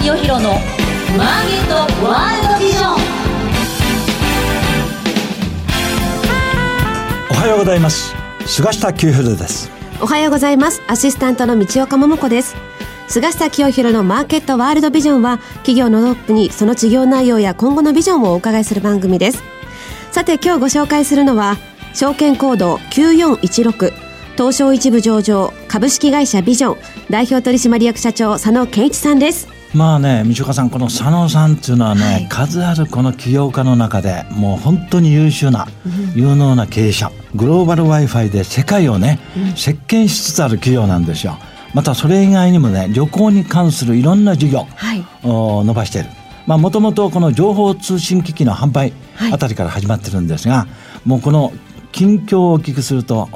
清弘のマーケットワールドビジョン。おはようございます。菅下清弘です。おはようございます。アシスタントの道岡桃子です。菅下清弘のマーケットワールドビジョンは企業のトップにその事業内容や今後のビジョンをお伺いする番組です。さて今日ご紹介するのは証券コード9416東証一部上場株式会社ビジョン代表取締役社長佐野健一さんですまあね道岡さんこの佐野さんっていうのはね、はい、数あるこの起業家の中でもう本当に優秀な、うん、有能な経営者グローバル w i f i で世界をね、うん、席巻しつつある企業なんですよ。またそれ以外にもね旅行に関するいろんな事業を伸ばしているもともとこの情報通信機器の販売あたりから始まってるんですが、はい、もうこの近況をお聞きすると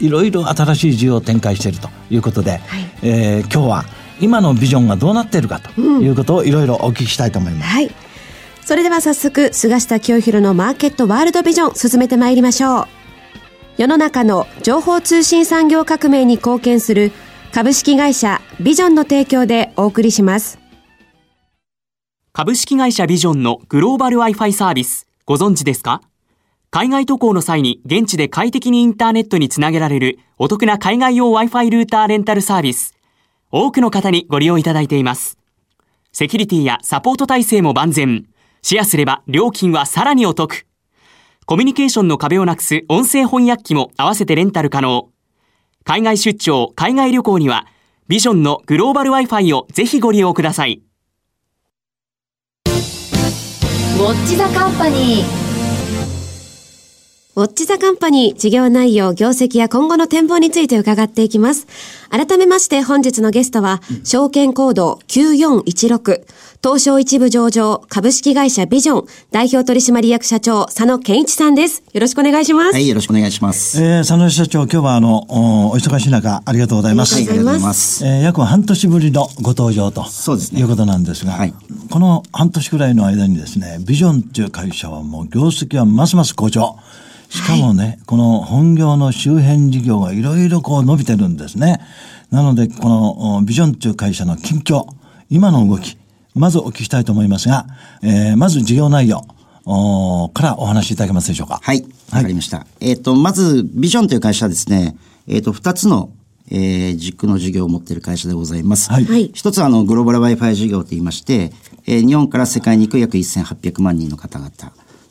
いろいろ新しい事業を展開しているということで、はい、えー、今日は今のビジョンがどうなっているかということをいろいろお聞きしたいと思います。はい。それでは早速、菅下清弘のマーケットワールドビジョン進めてまいりましょう。世の中の情報通信産業革命に貢献する株式会社ビジョンの提供でお送りします。株式会社ビジョンのグローバル Wi-Fi サービス、ご存知ですか？海外渡航の際に現地で快適にインターネットにつなげられるお得な海外用 Wi-Fi ルーターレンタルサービス。多くの方にご利用いただいています。セキュリティやサポート体制も万全。シェアすれば料金はさらにお得。コミュニケーションの壁をなくす音声翻訳機も合わせてレンタル可能。海外出張、海外旅行には、ビジョンのグローバル Wi-Fi をぜひご利用ください。ウォッチザカンパニー。ウォッチザカンパニー事業内容、業績や今後の展望について伺っていきます。改めまして本日のゲストは、証券コード9416、東証一部上場株式会社ビジョン代表取締役社長佐野健一さんです。よろしくお願いします。はい、よろしくお願いします。えー、佐野社長、今日はあの、おお忙しい中、ありがとうございます。ありがとうございます。えー、約半年ぶりのご登場と。そうですね。いうことなんですが、はい、この半年くらいの間にですね、ビジョンという会社はもう業績はますます好調。しかもね、はい、この本業の周辺事業がいろいろこう伸びてるんですね。なので、このビジョンという会社の近況、今の動き、まずお聞きしたいと思いますが、えー、まず事業内容。おからお話しいただけますでしょうか？はい。わかりました。はい、えっ、ー、と、まず、ビジョンという会社はですね、えっ、ー、と、二つのえー、軸の事業を持っている会社でございます。はい、一つはあのグローバル Wi-Fi 事業といいまして、えー、日本から世界に行く約1800万人の方々。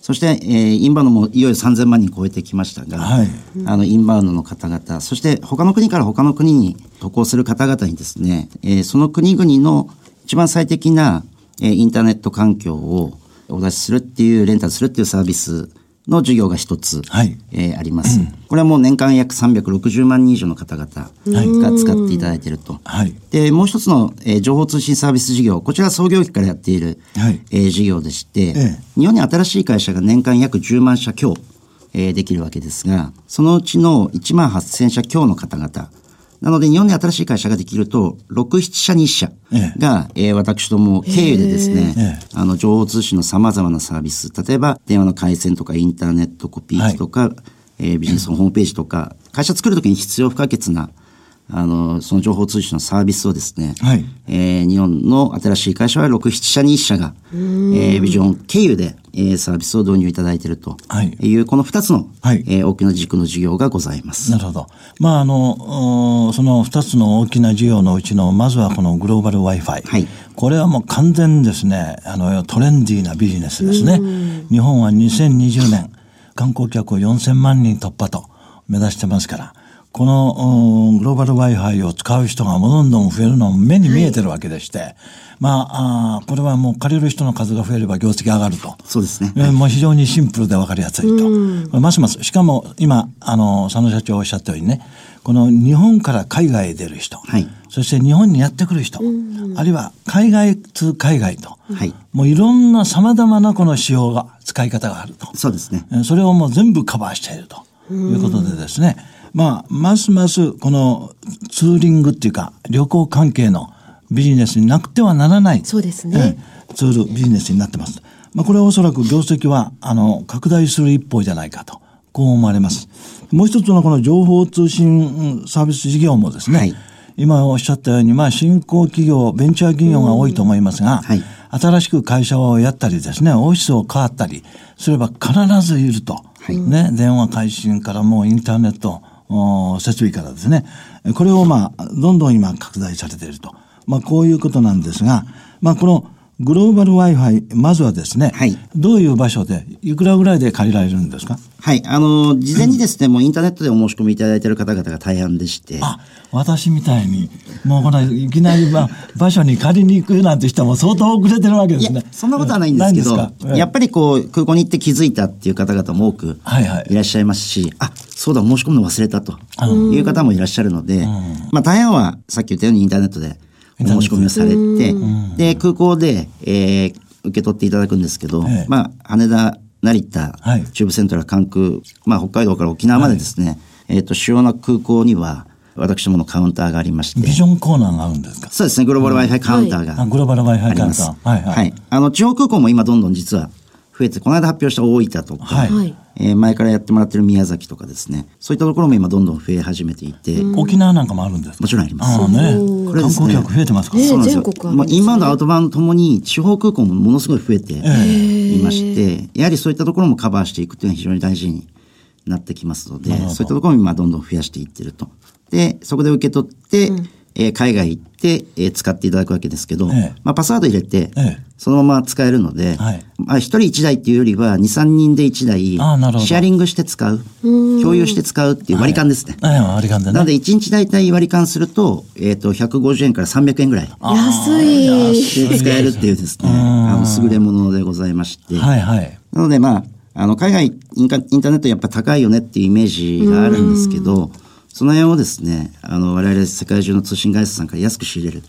そして、えー、インバウンドもいよいよ3000万人超えてきましたが、はい、あのインバウンドの方々、そして他の国から他の国に渡航する方々にですね、えー、その国々の一番最適な、えー、インターネット環境をお出しするっていう、レンタルするっていうサービスの授業が一つ、はい、えー、あります、うん、これはもう年間約360万人以上の方々が使っていただいていると。はい、で、もう一つの、えー、情報通信サービス事業、こちら創業期からやっている、はい、えー、事業でして、ええ、日本に新しい会社が年間約10万社強、えー、できるわけですが、そのうちの1万8000社強の方々、なので、日本に新しい会社ができると、6、7社に1社が、え。ええー、私ども経由でですね、ええ、あの、情報通信の様々なサービス、例えば、電話の回線とかインターネットコピー機とか、はい、えー、ビジネスのホームページとか、会社作るときに必要不可欠な、あの、その情報通信のサービスをですね、はい、えー、日本の新しい会社は6、7社に1社が、えー、ビジョン経由で、えー、サービスを導入いただいているという、この2つの、はい、えー、大きな軸の事業がございます。なるほど。まあ、あの、その2つの大きな事業のうちの、まずはこのグローバル Wi-Fi。はい。これはもう完全ですね、あの、トレンディーなビジネスですね。日本は2020年、観光客を4000万人突破と目指してますから、このグローバル Wi-Fi を使う人がどんどん増えるのも目に見えてるわけでして、はい、まああ、これはもう借りる人の数が増えれば業績上がると。そうですね。えー、もう非常にシンプルで分かりやすいと。ますます、しかも今、あの、佐野社長おっしゃったようにね、この日本から海外へ出る人、はい、そして日本にやってくる人、あるいは海外通海外と、はい、もういろんな様々なこの仕様が、使い方があると。そうですね。それをもう全部カバーしているということでですね、まあ、ますますこのツーリングっていうか、旅行関係のビジネスになくてはならない。そうですね。ツール、ビジネスになってます。まあ、これはおそらく業績は、あの、拡大する一方じゃないかと、こう思われます。もう一つのこの情報通信サービス事業もですね、はい、今おっしゃったように、まあ、新興企業、ベンチャー企業が多いと思いますが、はい、新しく会社をやったりですね、オフィスを変わったりすれば必ずいると。はい、ね、電話回信からもうインターネット、設備からですね、これをまあ、どんどん今拡大されていると。まあ、こういうことなんですが、まあ、このグローバル Wi-Fi、まずはですね、はい、どういう場所で、いくらぐらいで借りられるんですか？はい、あの、事前にですね、もうインターネットでお申し込みいただいている方々が大半でして。あ、私みたいに、もうこの、いきなり、まあ、場所に借りに行くなんて人も相当遅れてるわけですね。そんなことはないんですけど、うん、やっぱりこう、空港に行って気づいたっていう方々も多くいらっしゃいますし、はいはい、あ、そうだ、申し込むの忘れたという方もいらっしゃるので、うん、まあ、大半はさっき言ったようにインターネットで、申し込みをされて、で、空港で、えー、受け取っていただくんですけど、ええ、まあ、羽田、成田、はい、中部セントラル関空、まあ、北海道から沖縄までですね、はい、えっ、ー、と、主要な空港には、私どものカウンターがありまして。ビジョンコーナーがあるんですか？そうですね、グローバル Wi-Fi カウンターが、はい、グローバル Wi-Fi カウンター。はいはい。はい。あの、地方空港も今どんどん実は増えて、この間発表した大分とか、はい、えー、前からやってもらってる宮崎とかですね、そういったところも今どんどん増え始めていて。沖縄なんかもあるんですもちろんあります。あね。これ、ね、観光客増えてますか、そうなんですよ。まあ、インバウンド、アウトバウンドともに地方空港もものすごい増えていまして、やはりそういったところもカバーしていくというのは非常に大事になってきますので、そういったところも今どんどん増やしていってると。で、そこで受け取って、うんえー、海外行って、えー、使っていただくわけですけど、ええ、まあ、パスワード入れて、え、そのまま使えるので、はい、まあ、一人一台っていうよりは、二、三人で一台、シェアリングして使う、共有して使うっていう割り勘ですね。はい、割り勘でね。なので、一日大体割り勘すると、えっ、ー、と、150円から300円ぐらい。安い。使えるっていうですね、あの、優れものでございまして。はいはい。なので、まあ、あの、海外インターネットやっぱ高いよねっていうイメージがあるんですけど、その辺をですね、あの、我々世界中の通信会社さんから安く仕入れる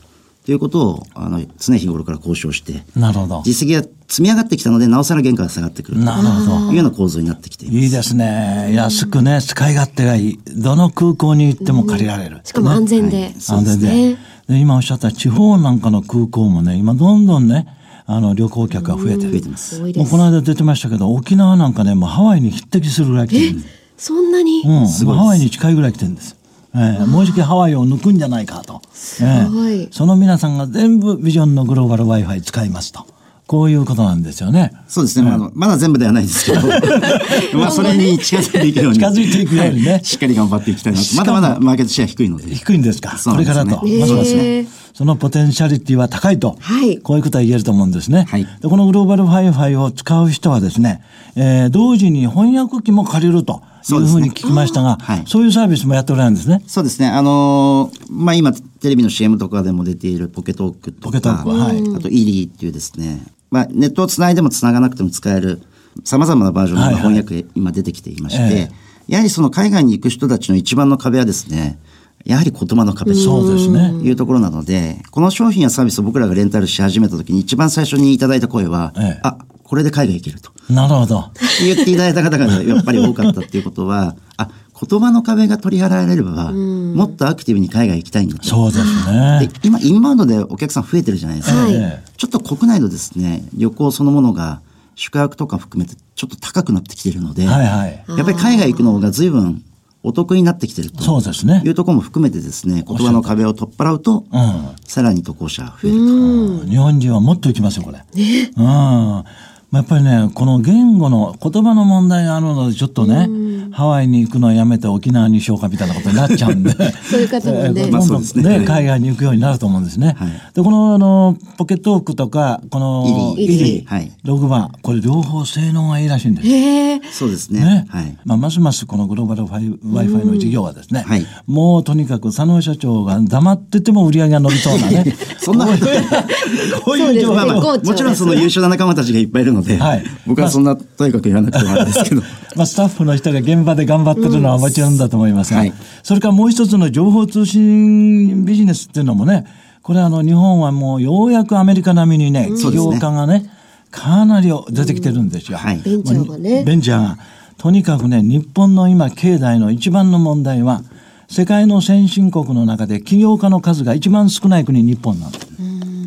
ということを、あの、常日頃から交渉して、なるほど。実績が積み上がってきたので、なおさら原価が下がってくる。なるほど。いうような構造になってきています。いいですね。安くね、使い勝手がいい。どの空港に行っても借りられる。しかも安全で。はい、安全で。で今おっしゃった地方なんかの空港もね、今どんどんね、あの旅行客が増えてる。増えてます。もうこの間出てましたけど、沖縄なんかね、もうハワイに匹敵するぐらい来てる。そんなに、うん、ハワイに近いぐらい来てるんです。えー、もうじきハワイを抜くんじゃないかと。すごい、えー、その皆さんが全部ビジョンのグローバル Wi-Fi 使いますと。こういうことなんですよね。そうですね。まあ、まだ全部ではないですけど、まあ、それに近づいていくように。近づいていくようにね。しっかり頑張っていきたいなと。まだまだマーケットシェア低いので。低いんですか？これからと。ますますね。そのポテンシャリティは高いと。はい。こういうことは言えると思うんですね。はい。でこのグローバル Wi-Fi を使う人はですね、えー、同時に翻訳機も借りると。いうふうに聞きましたが、はい、そういうサービスもやっておられるんですね。そうですね。あのー、まあ、今、テレビの CM とかでも出ているポケトークとか、ポケトークはい、あと、イリーっていうですね、まあ、ネットをつないでもつながなくても使える、さまざまなバージョンの翻訳、今出てきていまして、はいはい、やはりその海外に行く人たちの一番の壁はですね、やはり言葉の壁そうですね。いうところなので、この商品やサービスを僕らがレンタルし始めた時に一番最初にいただいた声は、ええ、あ、これで海外行けると。なるほど。言っていただいた方がやっぱり多かったっていうことは、あ、言葉の壁が取り払われれば、もっとアクティブに海外行きたいんだと。そうですね。で今、インバウンドでお客さん増えてるじゃないですか。はい、ちょっと国内のですね、旅行そのものが、宿泊とか含めてちょっと高くなってきてるので、はいはい、やっぱり海外行くのが随分お得になってきてるとそうですね。いうところも含めてですね、言葉の壁を取っ払うと、うん、さらに渡航者増えると。日本人はもっと行きますよ、これ。ね、うんやっぱりね、この言語の言葉の問題があるので、ちょっとね、ハワイに行くのをやめて沖縄にしようかみたいなことになっちゃうんで、そういう方もね、どんどんね、ね。海外に行くようになると思うんですね。はい、で、このあのポケットークとか、このイリはい、ログバー、これ両方性能がいいらしいんです。へそうですね。ね。はい、まあ、ますますこのグローバル Wi-Fi の事業はですね、はい、もうとにかく佐野社長が黙ってても売り上げが伸びそうなね。そんな、こういう情報、もちろんその優秀な仲間たちがいっぱいいるので、はい、僕はそんなとにかく言わなくてもあるんですけど。まあ、スタッフの人が現場で頑張ってるのはもちろんだと思いますが、うんはい、それからもう一つの情報通信ビジネスっていうのもね、これあの日本はもうようやくアメリカ並みにね、起業家がね、かなり出てきてるんですよ。はい、ベンチャーがね。ベンチャーが。とにかくね、日本の今、経済の一番の問題は、世界の先進国の中で起業家の数が一番少ない国日本なんです。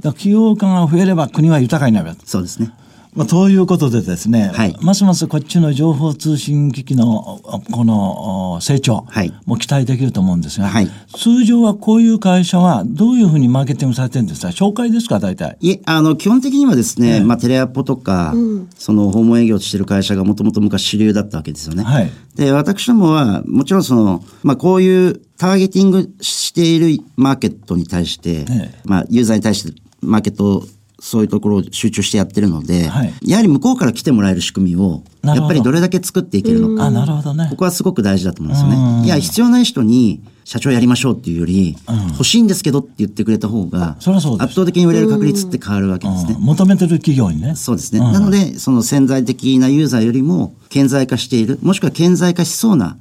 だ起業家が増えれば国は豊かになる。そうですね。まあ、ということでですね、はい。ますますこっちの情報通信機器のこのお成長はい。も期待できると思うんですが、はい。通常はこういう会社はどういうふうにマーケティングされてるんですか？紹介ですか？大体。いえ、あの、基本的にはですね、まあ、テレアポとか、その、訪問営業してる会社がもともと昔主流だったわけですよね。はい。で、私どもは、もちろんその、まあ、こういうターゲティングしているマーケットに対して、ええ。まあ、ユーザーに対して、マーケットをそういうところを集中してやってるので、はいやはり向こうから来てもらえる仕組みを、やっぱりどれだけ作っていけるのか。あ、なるほどねこ。こはすごく大事だと思うんですようんね。いや、必要ない人に社長やりましょうっていうより、欲しいんですけどって言ってくれた方が、圧倒的に売れる確率って変わるわけですね。うん求めてる企業にね。そうですね。うんなので、その潜在的なユーザーよりも顕在化している、もしくは顕在化しそうな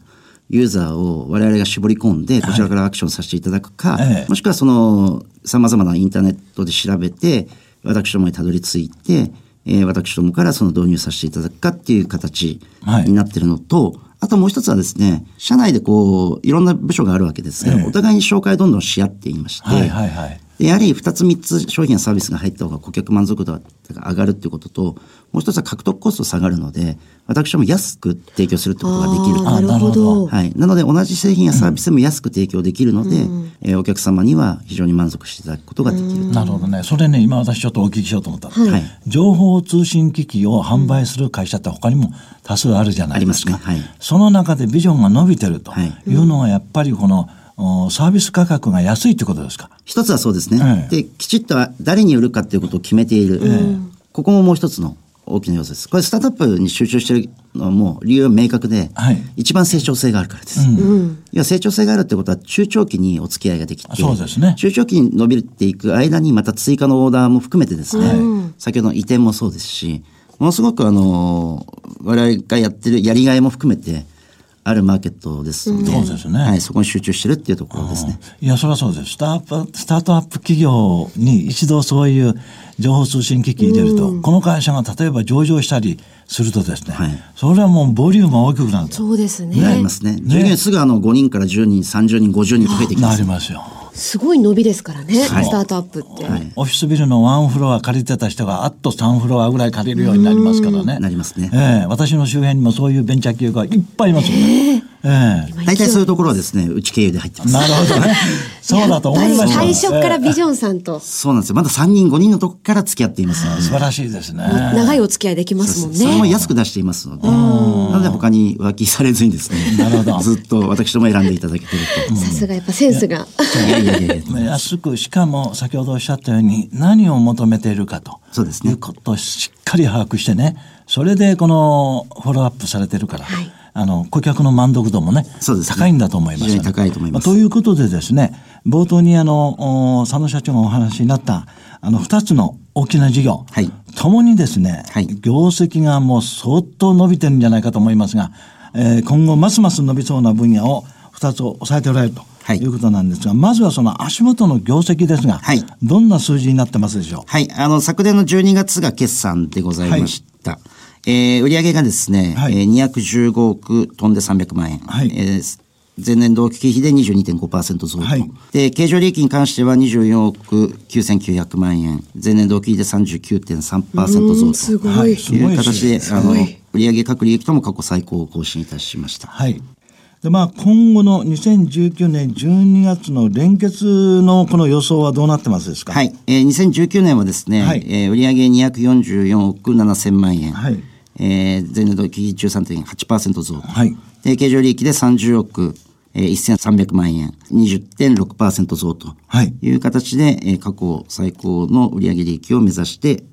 ユーザーを我々が絞り込んで、こちらからアクションさせていただくか、ええもしくはその、様々なインターネットで調べて、私どもにたどり着いて、えー私どもからその導入させていただくかっていう形はいになってるのと、あともう一つはですね、社内でこう、いろんな部署があるわけですが、ええお互いに紹介をどんどんし合っていまして、はいはいはい。でやはり2つ3つ商品やサービスが入った方が顧客満足度が上がるっていうことと、もう一つは獲得コスト下がるので、私ども安く提供するってことができるなるほどど。はい。なので同じ製品やサービスでも安く提供できるので、えーお客様には非常に満足していただくことができる。なるほどね。それね、今私ちょっとお聞きしようと思ったの。はい情報通信機器を販売する会社って他にも多数あるじゃないですか。ありますねはいその中でビジョンが伸びてるとはいいうのはやっぱりこの、おサービス価格が安いってことですか？一つはそうですね。ええで、きちっと誰に売るかっていうことを決めている。ここももう一つの大きな要素です。これスタートアップに集中してるのはもう理由は明確で、はい一番成長性があるからです。いや成長性があるってことは中長期にお付き合いができて、そうですね中長期に伸びていく間にまた追加のオーダーも含めてですね、先ほどの移転もそうですし、ものすごくあの、我々がやってるやりがいも含めて、あるマーケットですので、そうですねはい、そこに集中してるっていうところですね。いや、それはそうです。スタートアップスタートアップ企業に一度そういう情報通信機器入れると、この会社が例えば上場したりするとですね、はいそれはもうボリュームが大きくなると。そうですね。なりますね。従業員すぐあの5人から10人、30人、50人と増えてきますなり。ますよ。すごい伸びですからね、はいスタートアップって。はいオフィスビルのワンフロア借りてた人があっと3フロアぐらい借りるようになりますからね。なりますねええ私の周辺にもそういうベンチャー企業がいっぱいいますよね。ええ大体そういうところはですね、うち経由で入ってます。なるほどね。そうだと思いま。最初からえビジョンさんとそうなんですよ。まだ3人、5人のとこから付き合っていますので。え素晴らしいですね。長いお付き合いできますもんそれもね。安く出していますので。なので他に浮気されずにですね。なるほどずっと私ども選んでいただけてると。さすがやっぱセンスが。いやいやいやいや安くしかも先ほどおっしゃったように何を求めているかとそうですねいうことをしっかり把握してねそれでこのフォローアップされてるから、はいあの顧客の満足度もねそうですね。高いんだと思います。非常に高いと思います。あということでですね冒頭にあのお佐野社長がお話になったあの2つの大きな事業、はい。ともにですね、はい。業績がもう相当伸びてるんじゃないかと思いますが、えー今後ますます伸びそうな分野を2つを抑えておられるとはい。いうことなんですが、まずはその足元の業績ですが、はい。どんな数字になってますでしょう？はい。あの、昨年の12月が決算でございました。えー売上がですね、はいえー215億飛んで300万円。はいえー前年同期比で22.5%増と、はいで、経常利益に関しては24億9900万円。前年同期比で39.3%増と。すごい。はいすごいいう形で、あの、売上各利益とも過去最高を更新いたしました。はい。で、まあ、今後の2019年12月の連結のこの予想はどうなってますですか？はい。えー、2019年はですね、はいえー売上244億7000万円。はいえー前年度比13.8%増。はいで、経常利益で30億、えー、1300万円。20.6%増とはいいう形で、えー過去最高の売上利益を目指して、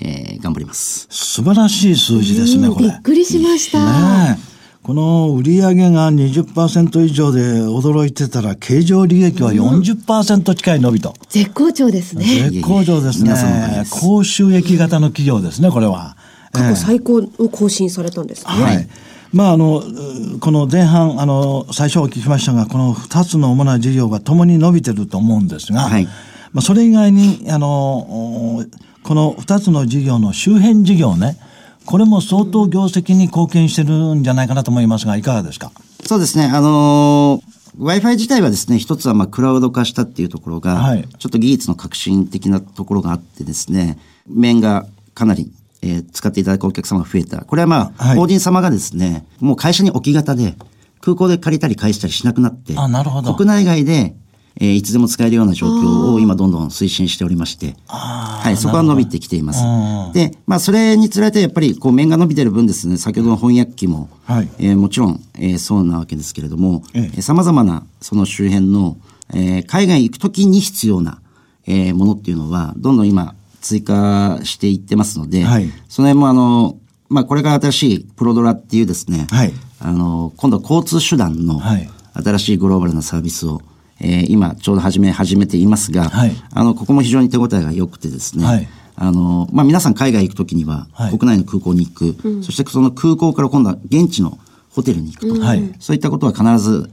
えー頑張ります。素晴らしい数字ですね、これ。びっくりしました。ねえこの売上が20%以上で驚いてたら、経常利益は40%近い伸びと。絶好調ですね。絶好調ですね皆さんのおかげで。す高収益型の企業ですね、これは。過去最高を更新されたんですね。はい。まあ、あの、うこの前半、あの、最初お聞きしましたが、この2つの主な事業がともに伸びてると思うんですが、はいまあ、それ以外に、あの、おこの2つの事業の周辺事業ね、これも相当業績に貢献してるんじゃないかなと思いますが、いかがですか？そうですね。あのー Wi-Fi 自体はですね、一つはまあクラウド化したっていうところが、はいちょっと技術の革新的なところがあってですね、面がかなりえー使っていただくお客様が増えた。これはまあ、はい。法人様がですね、もう会社に置き型で、空港で借りたり返したりしなくなって、あなるほど。国内外で、えーいつでも使えるような状況を今どんどん推進しておりまして、はい、そこは伸びてきています。うん。で、まあ、それにつれてやっぱり、こう、面が伸びてる分ですね、先ほどの翻訳機も、はい。えーもちろん、えーそうなわけですけれども、ええ。さまざまなその周辺の、えー海外行くときに必要な、えーものっていうのは、どんどん今、追加していってますので、はい。その辺もあの、まあ、これから新しいプロドラっていうですね、はい。あの、今度は交通手段のはい。新しいグローバルなサービスを、えー今ちょうど始め始めていますが、はい。あの、ここも非常に手応えが良くてですね、はい。あの、まあ、皆さん海外行くときには、はい。国内の空港に行く、そしてその空港から今度は現地のホテルに行くと、はい。そういったことは必ず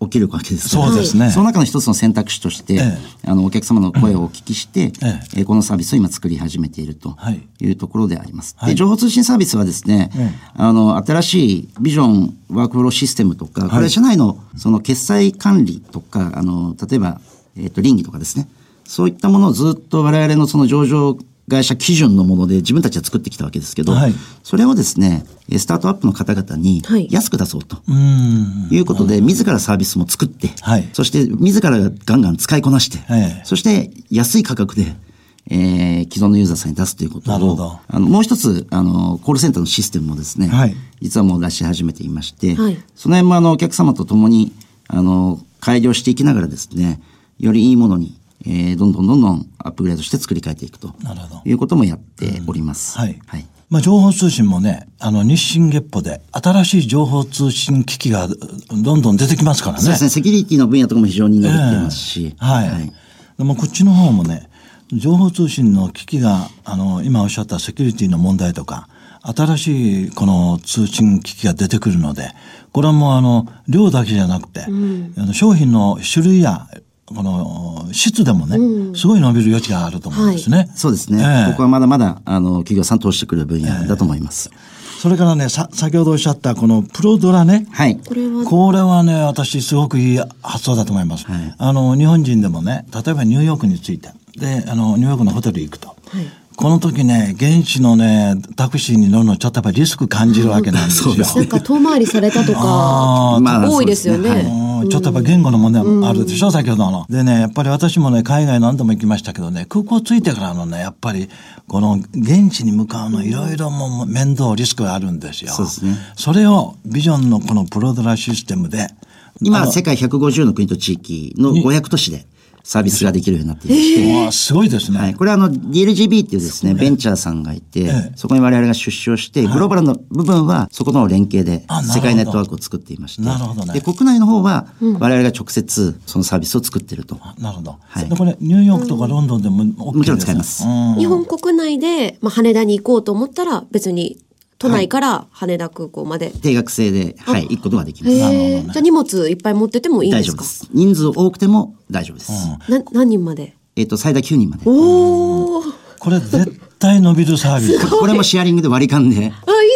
起きるわけですから。そうですね。その中の一つの選択肢として、えあの、お客様の声をお聞きして、ええ。ーこのサービスを今作り始めているとはい。いうところであります。はい。で、情報通信サービスはですね、ええ。あの、新しいビジョンワークフローシステムとか、これ社内のその決済管理とか、あの、例えば、えっ、と、倫理とかですね、そういったものをずっと我々のその上場会社基準のもので自分たちは作ってきたわけですけど、はい。それをですね、えスタートアップの方々にはい。安く出そうと。うーん。いうことで、自らサービスも作って、はい。そして自らがガンガン使いこなして、ええそして安い価格で、えー既存のユーザーさんに出すということ。をあのもう一つ、あの、コールセンターのシステムもですね、はい。実はもう出し始めていまして、はい。その辺もあの、お客様と共に、あの、改良していきながらですね、よりいいものに、えーどんどんどんどんアップグレードして作り変えていくとなるほどいうこともやっております。はい。はい。まあ、情報通信もね、あの、日進月歩で、新しい情報通信機器がどんどん出てきますからね。そうですね、セキュリティの分野とかも非常に伸びていますし、ええはい。でもこっちの方もね、情報通信の機器が、あの、今おっしゃったセキュリティの問題とか、新しいこの通信機器が出てくるので、これはもうあの、量だけじゃなくて、あの商品の種類や、この質でもね、すごい伸びる余地があると思うんですね。そうですね。ええここはまだまだ、あの、企業さん投資してくる分野だと思います。それからね、さ、先ほどおっしゃったこのプロドラね。はい。これはこれはね、私すごくいい発想だと思います。はいあの、日本人でもね、例えばニューヨークについて、で、あの、ニューヨークのホテル行くと。この時ね、現地のね、タクシーに乗るのちょっとやっぱりリスク感じるわけなんですよ。そうですなんか遠回りされたとか多いですよね。ちょっとやっぱ言語の問題もあるでしょ、先ほどの。でね、やっぱり私もね、海外何度も行きましたけどね、空港着いてからのね、やっぱり、この現地に向かうのいろいろもう面倒、リスクがあるんですよ。そうですねそれをビジョンのこのプロドラシステムで、今、世界150の国と地域の500都市でサービスができるようになっていまして、すごいですね。はい。これはあの、DLGB っていうですね、ベンチャーさんがいて、ええ。そこに我々が出資をして、グローバルの部分は、そこの連携で世界ネットワークを作っていまして、なるほどね。で、国内の方は、我々が直接そのサービスを作ってると。なるほど。はい。でこれ、ニューヨークとかロンドンでも OK です、もちろん使えます。うん。日本国内で、まあ、羽田に行こうと思ったら別に都内から羽田空港まで。定額制で、はい、行くことができます。じゃあ荷物いっぱい持っててもいいんですか？大丈夫です。人数多くても大丈夫です。な何人まで？えっと、最大9人まで。おお。これ絶対伸びるサービス。これもシェアリングで割り勘で、あ、いい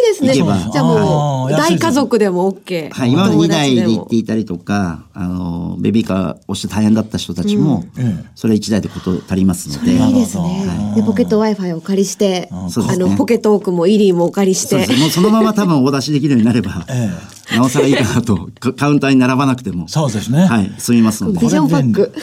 ですね。行けばじゃあもう、大家族でも OK。はい、今まで2台で行もっていたりとか、あの、ベビーカーをして大変だった人たちも、ええそれ1台でこと足りますので、いいですねほ。で、ポケット Wi-Fi をお借りして、あの、ポケットオークもイリーもお借りして。もうそのまま多分お出しできるようになれば、えなおさらいいかなと、カカウンターに並ばなくても、そうですね。はい、済みますので。ビジョンパック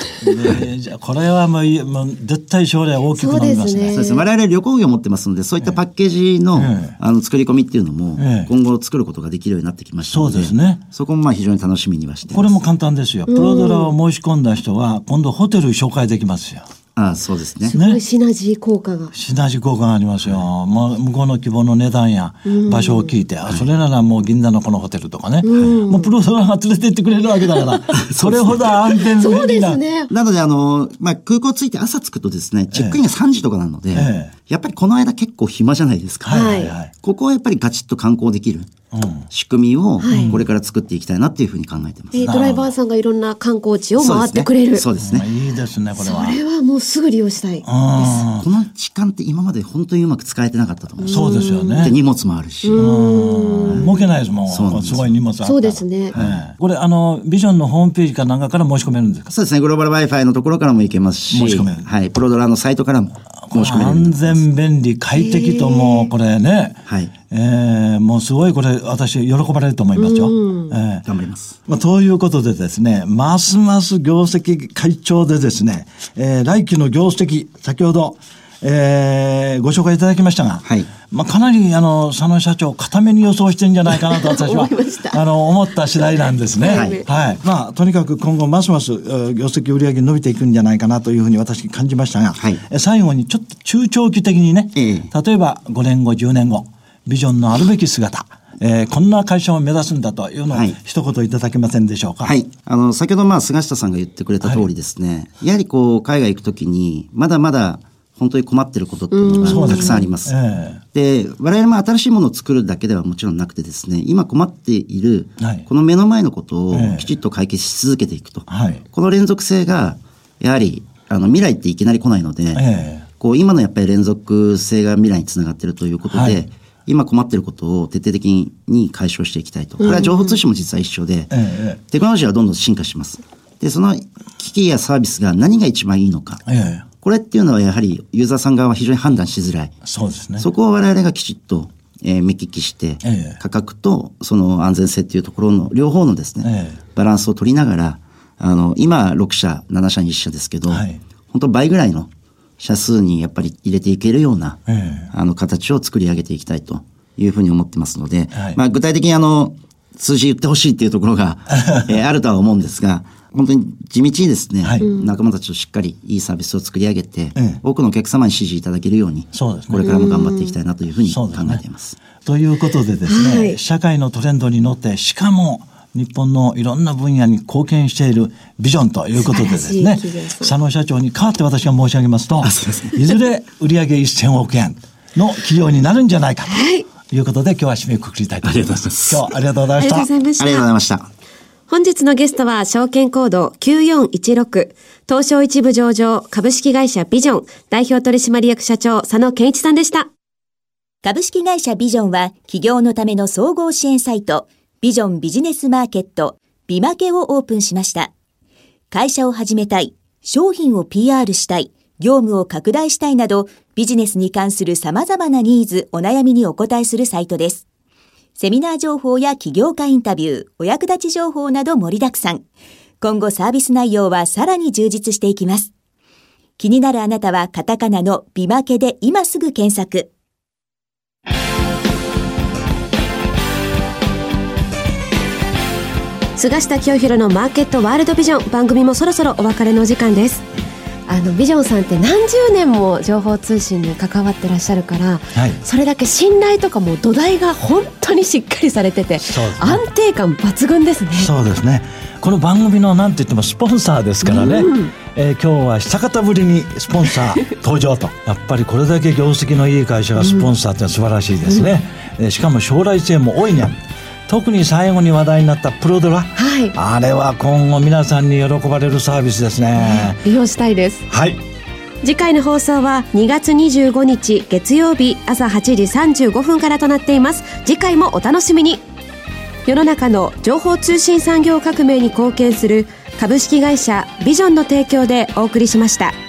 これはもういい、もう絶対将来大きく伸びますね。そうですねそうですね。我々旅行業を持ってますので、そういったパッケージの、ええあの、作り込みっていうのもええ、今後作ることができるようになってきましたので、そうですねそこもまあ非常に楽しみにはしていますこれも簡単ですよ。プロドラを申し込んだ人は、今度ホテル紹介できますよ。ああ、そうですね。すごいシナジー効果が。シナジー効果がありますよ。もう向こうの希望の値段や場所を聞いて、あ、それならもう銀座のこのホテルとかね。もうプロドラが連れて行ってくれるわけだから、それほど安全そうで。すね。なので、あの、まあ、空港着いて朝着くとですね、チェックインが3時とかなので、ええやっぱりこの間結構暇じゃないですか。はいはいはい。ここはやっぱりガチッと観光できるうん仕組みをこれから作っていきたいなっていうふうに考えてます。えードライバーさんがいろんな観光地を回ってくれる。そうですね。まあいいですね、これそは。れはもうすぐ利用したい。うんこの時間って今まで本当にうまく使えてなかったと思うんですよそうですよでね。荷物もあるし。うん動けないですもん。そうすごい荷物あったらそうですねええこれ、あの、ビジョンのホームページかなんかから申し込めるんですか？そうですね。グローバル Wi-Fi のところからも行けますし、申し込めるはい。プロドラのサイトからも申し込安全、便利、快適ともうこれね、はい。えーもうすごいこれ私喜ばれると思いますよ。えー。頑張ります。まあ、ということでですね、ますます業績会長でですね、えー来期の業績、先ほど、えーご紹介いただきましたが、はい。まあ、かなり、あの、佐野社長、固めに予想してんじゃないかなと私は、あの、思った次第なんですね。はい。はい。まあ、とにかく今後、ますます、えー業績売上伸びていくんじゃないかなというふうに私感じましたが、はい。え最後にちょっと中長期的にね、ええ。例えば5年後、10年後、ビジョンのあるべき姿、えーこんな会社を目指すんだというのをはい。一言いただけませんでしょうか？はい。あの、先ほどまあ、菅下さんが言ってくれた通りですね、やはりこう、海外行くときに、まだまだ本当に困ってることっていうのがたくさんあります。えで、我々も新しいものを作るだけではもちろんなくてですね、今困っているはい、この目の前のことをええ。きちっと解決し続けていくと。はい。この連続性が、やはり、あの、未来っていきなり来ないので、ええ。こう、今のやっぱり連続性が未来につながっているということで、はい。今困っていることを徹底的に解消していきたいと。これは情報通信も実は一緒で、ええ。テクノロジーはどんどん進化します。で、その機器やサービスが何が一番いいのか。ええこれっていうのはやはりユーザーさん側は非常に判断しづらい。そうですね。そこを我々がきちっと、えー目利きして、ええ。価格とその安全性っていうところの両方のですね、ええ。バランスを取りながら、あの、今6社、7社に1社ですけど、はい。本当倍ぐらいの社数にやっぱり入れていけるような、ええ。あの、形を作り上げていきたいというふうに思ってますので、はい。まあ具体的にあの、数字言ってほしいっていうところが、えーあるとは思うんですが、本当に地道にですね、はい。仲間たちとしっかりいいサービスを作り上げて、ええ。多くのお客様に支持いただけるように、そうですね。これからも頑張っていきたいなというふうに考えています。ということでですね、はい。社会のトレンドに乗って、しかも日本のいろんな分野に貢献しているビジョンということでですね佐野社長に代わって私が申し上げますといずれ売上1000億円の企業になるんじゃないかということで今日は締めくくりたいと思います。今日はありがとうございました。ありがとうございた。ました。本日のゲストは証券コード9416東証一部上場株式会社ビジョン代表取締役社長佐野健一さんでした。株式会社ビジョンは企業のための総合支援サイトビジョンビジネスマーケットビマケをオープンしました。会社を始めたい、商品を PR したい、業務を拡大したいなどビジネスに関する様々なニーズ、お悩みにお答えするサイトです。セミナー情報や起業家インタビュー、お役立ち情報など盛りだくさん。今後サービス内容はさらに充実していきます。気になるあなたはカタカナのビマケで今すぐ検索。菅下清弘のマーケットワールドビジョン番組もそろそろお別れのお時間ですあのビジョンさんって何十年も情報通信に関わってらっしゃるから、はいそれだけ信頼とかも土台が本当にしっかりされてて、ね安定感抜群ですねそうですね。この番組のなんて言ってもスポンサーですからね。えー今日は久方ぶりにスポンサー登場と。やっぱりこれだけ業績のいい会社がスポンサーってのは素晴らしいですね。えーしかも将来性も多いね。特に最後に話題になったプロドラ。はいあれは今後皆さんに喜ばれるサービスですね。利用したいですはい。次回の放送は2月25日月曜日朝8時35分からとなっています次回もお楽しみに世の中の情報通信産業革命に貢献する株式会社ビジョンの提供でお送りしました。